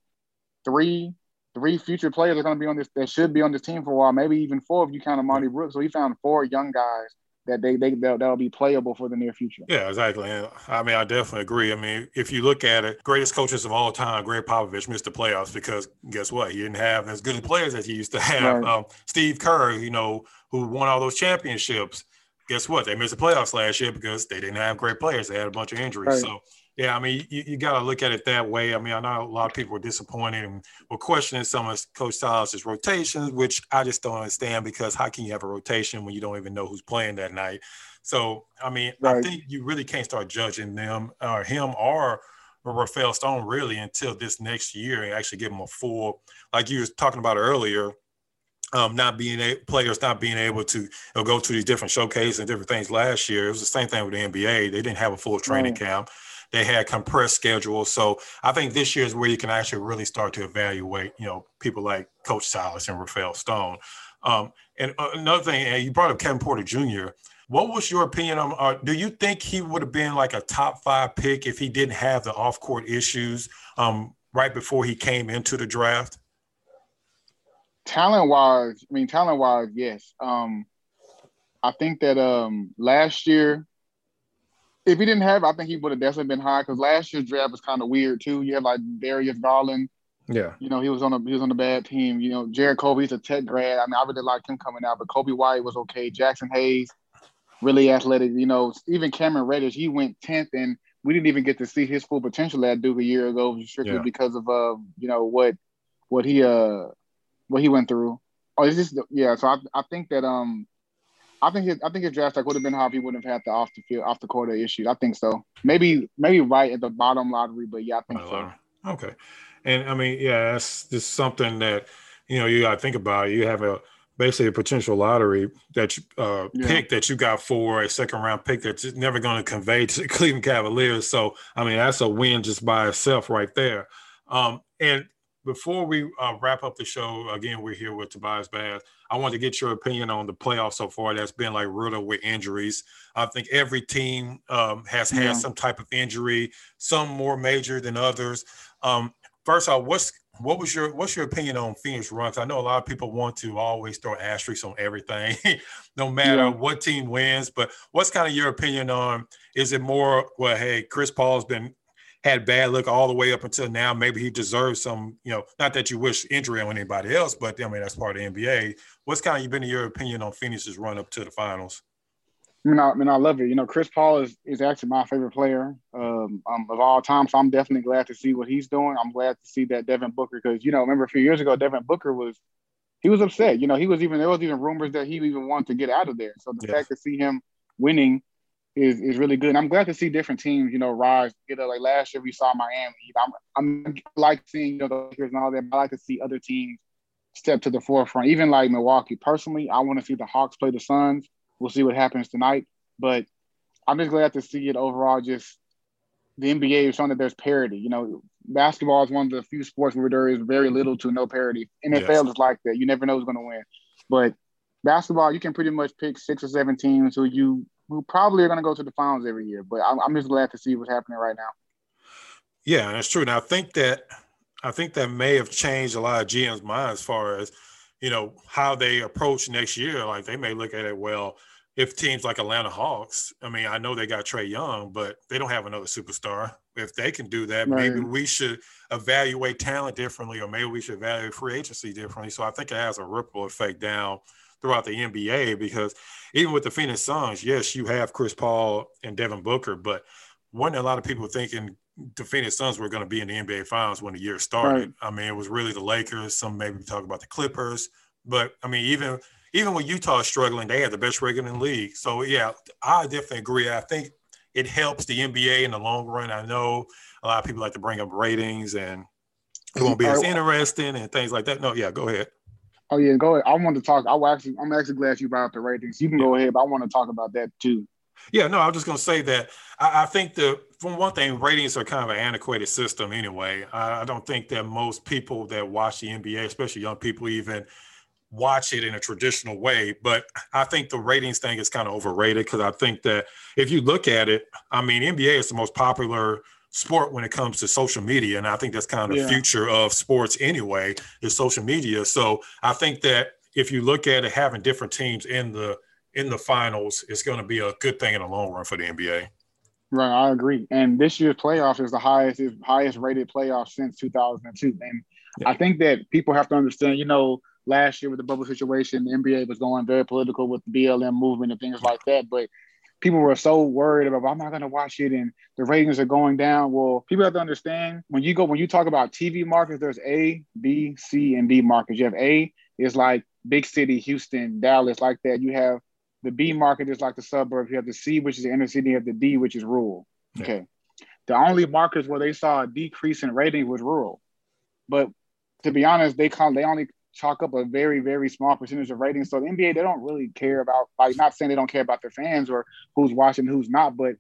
C: three three future players are going to be on this that should be on this team for a while, maybe even four if you count Armoni Brooks. So he found four young guys that they they that'll, that'll, be playable for the near future.
B: Yeah, exactly. I mean, I definitely agree. I mean, if you look at it, greatest coaches of all time, Gregg Popovich missed the playoffs because guess what? He didn't have as good players as he used to have. Right. Um, Steve Kerr, you know, who won all those championships. Guess what? They missed the playoffs last year because they didn't have great players. They had a bunch of injuries. Right. So yeah, I mean, you, you got to look at it that way. I mean, I know a lot of people were disappointed and were questioning some of Coach Silas's rotations, which I just don't understand because how can you have a rotation when you don't even know who's playing that night? So, I mean, right. I think you really can't start judging them or him or Rafael Stone really until this next year and actually give them a full, like you was talking about earlier, um, not being a, players not being able to you know, go to these different showcases and different things last year. It was the same thing with the NBA. They didn't have a full training right. camp. They had compressed schedules. So I think this year is where you can actually really start to evaluate, you know, people like Coach Silas and Rafael Stone. Um, and uh, another thing, you brought up Kevin Porter Jr. What was your opinion on? Uh, do you think he would have been like a top five pick if he didn't have the off court issues um, right before he came into the draft?
C: Talent wise, I mean, talent wise, yes. Um, I think that um, last year if he didn't have, I think he would have definitely been high because last year's draft was kind of weird too. You have like Darius Garland.
B: Yeah.
C: You know, he was on a he was on a bad team. You know, Jarrett Culver's a tech grad. I mean, I really liked him coming out, but Coby White was okay. Jaxson Hayes, really athletic. You know, even Cameron Reddish, he went tenth, and we didn't even get to see his full potential at Duke a year ago, strictly yeah. because of uh, you know, what what he uh what he went through. Oh, is this yeah? So I I think that um I think his I think his draft stock would have been high if he wouldn't have had the off the field off the quarter issue. I think so. Maybe maybe right at the bottom lottery, but yeah, I think so.
B: Okay, and I mean, yeah, that's just something that you know you got to think about. You have a basically a potential lottery that you, uh, yeah. pick that you got for a second round pick that's never going to convey to the Cleveland Cavaliers. So I mean, that's a win just by itself right there. Um, and before we uh, wrap up the show, again, we're here with Tobias Bass. I want to get your opinion on the playoffs so far. That's been like riddled with injuries. I think every team um, has had yeah. some type of injury, some more major than others. Um, first off, what's what was your what's your opinion on Phoenix runs? I know a lot of people want to always throw asterisks on everything, no matter yeah. what team wins. But what's kind of your opinion on? Is it more well? Hey, Chris Paul's been had bad luck all the way up until now. Maybe he deserves some, you know, not that you wish injury on anybody else, but I mean that's part of the NBA. What's kind of been your opinion on Phoenix's run up to the finals?
C: I mean, I, I mean, I love it. You know, Chris Paul is is actually my favorite player um, um, of all time. So I'm definitely glad to see what he's doing. I'm glad to see that Devin Booker, because you know, remember a few years ago, Devin Booker was he was upset. You know, he was even there was even rumors that he even wanted to get out of there. So the fact to see him winning is is really good. And I'm glad to see different teams, you know, rise. You know, like last year we saw Miami. I'm, I'm like seeing you know the Lakers and all that. I like to see other teams step to the forefront. Even like Milwaukee. Personally, I want to see the Hawks play the Suns. We'll see what happens tonight. But I'm just glad to see it overall. Just the NBA is showing that there's parity. You know, basketball is one of the few sports where there is very little to no parity. NFL yes. is like that. You never know who's going to win. But basketball, you can pretty much pick six or seven teams who you who probably are going to go to the finals every year. But I'm, I'm just glad to see what's happening right now.
B: Yeah, that's true. Now I think that I think that may have changed a lot of GM's mind as far as you know how they approach next year. Like they may look at it well. If teams like Atlanta Hawks, I mean, I know they got Trae Young, but they don't have another superstar. If they can do that, right. maybe we should evaluate talent differently, or maybe we should evaluate free agency differently. So I think it has a ripple effect down throughout the NBA because even with the Phoenix Suns, yes, you have Chris Paul and Devin Booker, but wasn't a lot of people thinking the Phoenix Suns were going to be in the NBA Finals when the year started. Right. I mean, it was really the Lakers. Some maybe talk about the Clippers, but I mean, even even when Utah is struggling, they had the best record in the league. So yeah, I definitely agree. I think it helps the NBA in the long run. I know a lot of people like to bring up ratings and it won't be as interesting and things like that. No, yeah, go ahead.
C: Oh yeah, go ahead. I want to talk. I actually, I'm actually glad you brought up the ratings. You can go ahead, but I want to talk about that too.
B: Yeah, no, I was just gonna say that I, I think the from one thing, ratings are kind of an antiquated system anyway. I, I don't think that most people that watch the NBA, especially young people, even watch it in a traditional way. But I think the ratings thing is kind of overrated because I think that if you look at it, I mean, NBA is the most popular sport when it comes to social media. And I think that's kind of the future of sports anyway, is social media. So I think that if you look at it, having different teams in the in the finals is going to be a good thing in the long run for the NBA.
C: Right, I agree. And this year's playoff is the highest is highest rated playoff since 2002. And yeah. I think that people have to understand, you know, last year with the bubble situation, the NBA was going very political with the BLM movement and things like that. But people were so worried about I'm not going to watch it and the ratings are going down. Well, people have to understand when you go when you talk about TV markets, there's A, B, C, and D markets. You have A is like big city, Houston, Dallas, like that. You have the B market is like the suburbs. You have the C, which is the inner city. You have the D, which is rural. Yeah. Okay. The only markets where they saw a decrease in rating was rural. But to be honest, they call they only chalk up a very, very small percentage of ratings. So the NBA, they don't really care about, like, not saying they don't care about their fans or who's watching, who's not, but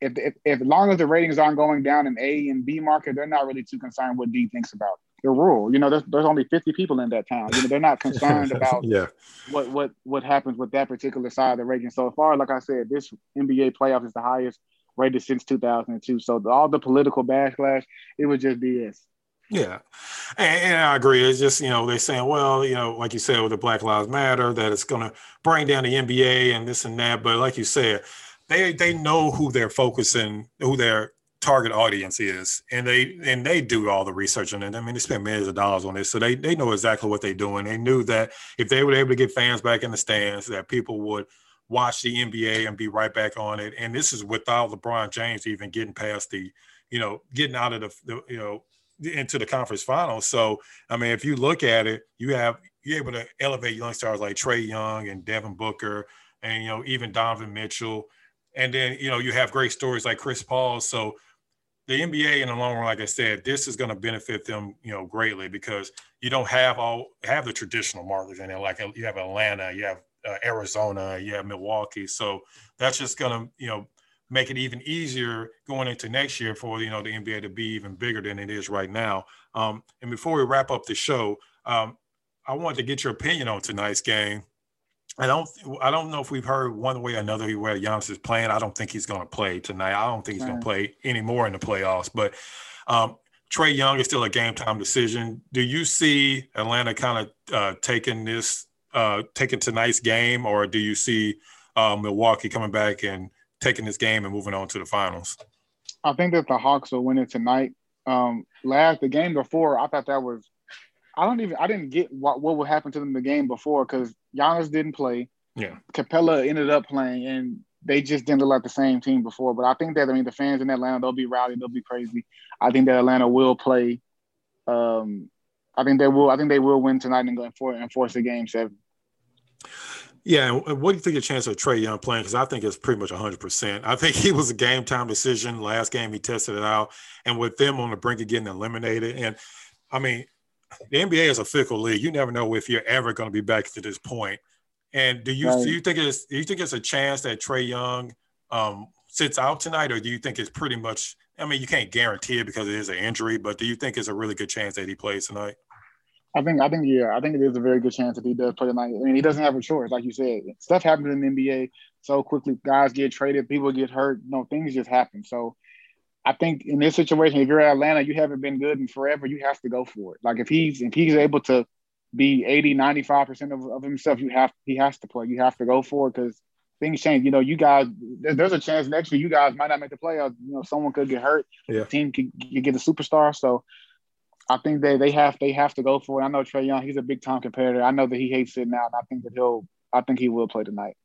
C: if, if, if as long as the ratings aren't going down in A and B market, they're not really too concerned what D thinks about the rule. You know, there's, there's only 50 people in that town. You know, they're not concerned about
B: yeah.
C: what what what happens with that particular side of the rating. So far, like I said, this NBA playoff is the highest rated since 2002. So all the political backlash, it was just BS.
B: Yeah, and, and, I agree. It's just you know they're saying, well, you know, like you said with the Black Lives Matter, that it's going to bring down the NBA and this and that. But like you said, they they know who they're focusing, who their target audience is, and they and they do all the research on it. I mean, they spend millions of dollars on this, so they they know exactly what they're doing. They knew that if they were able to get fans back in the stands, that people would watch the NBA and be right back on it. And this is without LeBron James even getting past the, you know, getting out of the, the you know into the conference finals. So, I mean, if you look at it, you have you're able to elevate young stars like Trae Young and Devin Booker, and you know even Donovan Mitchell, and then you know you have great stories like Chris Paul. So the NBA in the long run, like I said, this is going to benefit them, you know, greatly because you don't have all have the traditional markets in there. Like you have Atlanta, you have uh, Arizona, you have Milwaukee. So that's just going to, you know, make it even easier going into next year for you know the NBA to be even bigger than it is right now. Um, and before we wrap up the show, um, I wanted to get your opinion on tonight's game. I don't I don't know if we've heard one way or another where Giannis is playing. I don't think he's going to play tonight. I don't think he's going to play anymore in the playoffs. But um, Trae Young is still a game time decision. Do you see Atlanta kind of uh, taking this uh, taking tonight's game, or do you see uh, Milwaukee coming back and taking this game and moving on to the finals?
C: I think that the Hawks will win it tonight. Um, last the game before, I thought that was I don't even I didn't get what what would happen to them the game before because Giannis didn't play.
B: Yeah.
C: Capela ended up playing and they just didn't look like the same team before. But I think that I mean the fans in Atlanta, they'll be rowdy, they'll be crazy. I think that Atlanta will play. Um, I think they will. I think they will win tonight and go and force, and force a game seven.
B: Yeah, and what do you think the chance of Trae Young playing? Because I think it's pretty much 100%. I think he was a game time decision. Last game, he tested it out. And with them on the brink of getting eliminated, and I mean, the NBA is a fickle league. You never know if you're ever going to be back to this point. And do you right. do you think it's do you think it's a chance that Trae Young um, sits out tonight, or do you think it's pretty much? I mean, you can't guarantee it because it is an injury, but do you think it's a really good chance that he plays tonight?
C: I think I think yeah, I think it is a very good chance that he does play tonight. I mean, he doesn't have a choice, like you said. Stuff happens in the NBA so quickly. Guys get traded, people get hurt. You know, things just happen. So I think in this situation, if you're at Atlanta, you haven't been good in forever, you have to go for it. Like if he's if he's able to be 80, 95% of, of himself, you have he has to play. You have to go for it because things change. You know, you guys there's a chance next year you guys might not make the playoffs. You know, someone could get hurt.
B: Yeah.
C: The team could, could get a superstar. So I think they they have they have to go for it. I know Trae Young, he's a big time competitor. I know that he hates it now, and I think that he'll I think he will play tonight.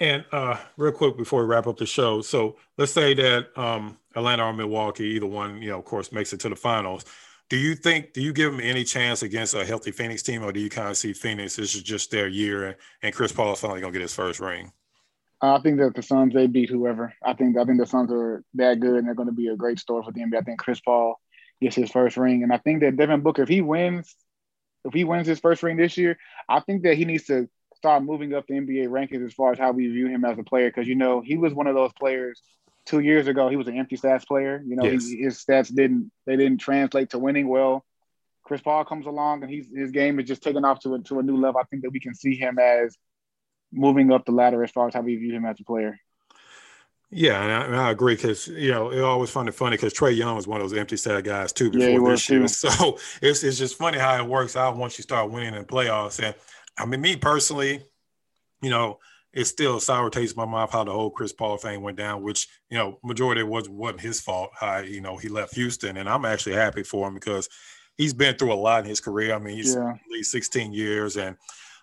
B: And uh, real quick before we wrap up the show, so let's say that um, Atlanta or Milwaukee, either one, you know, of course, makes it to the finals. Do you think? Do you give them any chance against a healthy Phoenix team, or do you kind of see Phoenix this is just their year, and, and Chris Paul is finally gonna get his first ring?
C: I think that the Suns they beat whoever. I think I think the Suns are that good, and they're going to be a great story for the NBA. I think Chris Paul gets his first ring, and I think that Devin Booker, if he wins, if he wins his first ring this year, I think that he needs to start moving up the NBA rankings as far as how we view him as a player. Because you know he was one of those players two years ago. He was an empty stats player. You know yes. he, his stats didn't they didn't translate to winning well. Chris Paul comes along and he's his game is just taken off to a, to a new level. I think that we can see him as moving up the ladder as far as how we view him as a player.
B: Yeah, and I, and I agree because you know it always find it funny because Trae Young was one of those empty set guys too before yeah, this year. Too. So it's it's just funny how it works out once you start winning in the playoffs. And I mean, me personally, you know, it's still a sour taste in my mouth how the whole Chris Paul thing went down, which, you know, majority was wasn't his fault. How, you know, he left Houston. And I'm actually happy for him because he's been through a lot in his career. I mean, he's yeah. at least 16 years. And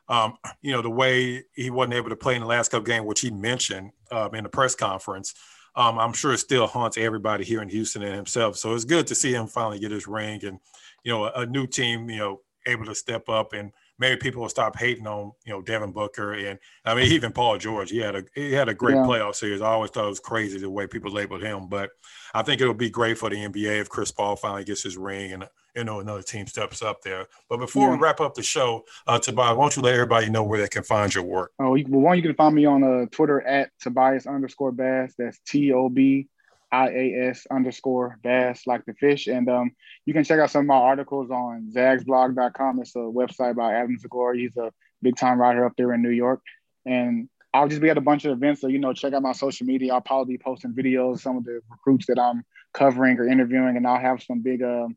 B: um, you know, the way he wasn't able to play in the last couple games, which he mentioned um, in the press conference, um, I'm sure it still haunts everybody here in Houston and himself. So it's good to see him finally get his ring and, you know, a, a new team, you know, able to step up and – maybe people will stop hating on you know Devin Booker and I mean even Paul George. He had a he had a great yeah. playoff series. I always thought it was crazy the way people labeled him, but I think it'll be great for the NBA if Chris Paul finally gets his ring and you know another team steps up there. But before yeah. we wrap up the show, uh, Tobias, why don't you let everybody know where they can find your work?
C: Oh, well, one you can find me on uh, Twitter at Tobias underscore Bass. That's T O B I A S underscore bass like the fish. And um, you can check out some of my articles on zagsblog.com. It's a website by Adam Zagoria. He's a big time writer up there in New York. And I'll just be at a bunch of events. So, you know, check out my social media. I'll probably be posting videos, some of the recruits that I'm covering or interviewing, and I'll have some big uh,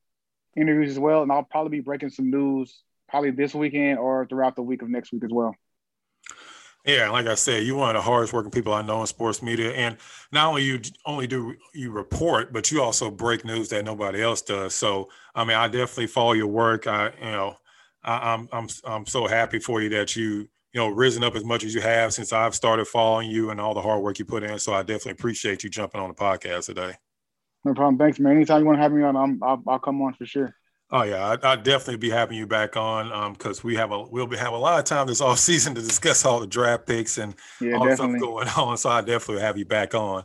C: interviews as well. And I'll probably be breaking some news probably this weekend or throughout the week of next week as well.
B: Yeah, like I said, you're one of the hardest working people I know in sports media, and not only you only do you report, but you also break news that nobody else does. So, I mean, I definitely follow your work. I, you know, I, am I'm I'm so happy for you that you you know risen up as much as you have since I've started following you and all the hard work you put in. So, I definitely appreciate you jumping on the podcast today.
C: No problem. Thanks, man. Anytime you want to have me on, I'm, I'll, I'll come on for sure.
B: Oh yeah, I, I'd definitely be having you back on because um, we have a we'll be have a lot of time this off season to discuss all the draft picks and yeah, all the stuff going on. So I definitely have you back on.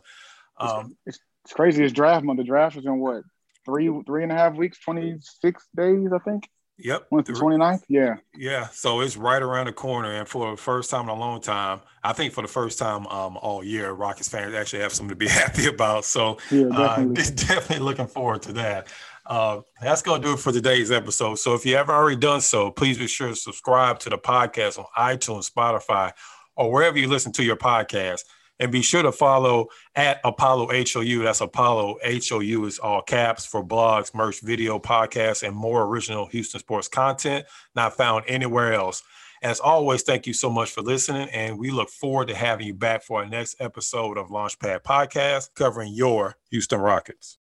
C: Um, it's, it's, crazy. It's draft month. The draft is in what three three and a half weeks, twenty six days, I think.
B: Yep.
C: Went the 29th? Yeah.
B: Yeah. So it's right around the corner. And for the first time in a long time, I think for the first time um, all year, Rockets fans actually have something to be happy about. So yeah, uh, definitely. Uh, definitely looking forward to that. Uh, that's going to do it for today's episode. So if you haven't already done so, please be sure to subscribe to the podcast on iTunes, Spotify, or wherever you listen to your podcast. And be sure to follow at Apollo HOU. That's Apollo HOU is all caps for blogs, merch, video, podcasts, and more original Houston sports content not found anywhere else. As always, thank you so much for listening. And we look forward to having you back for our next episode of Launchpad Podcast covering your Houston Rockets.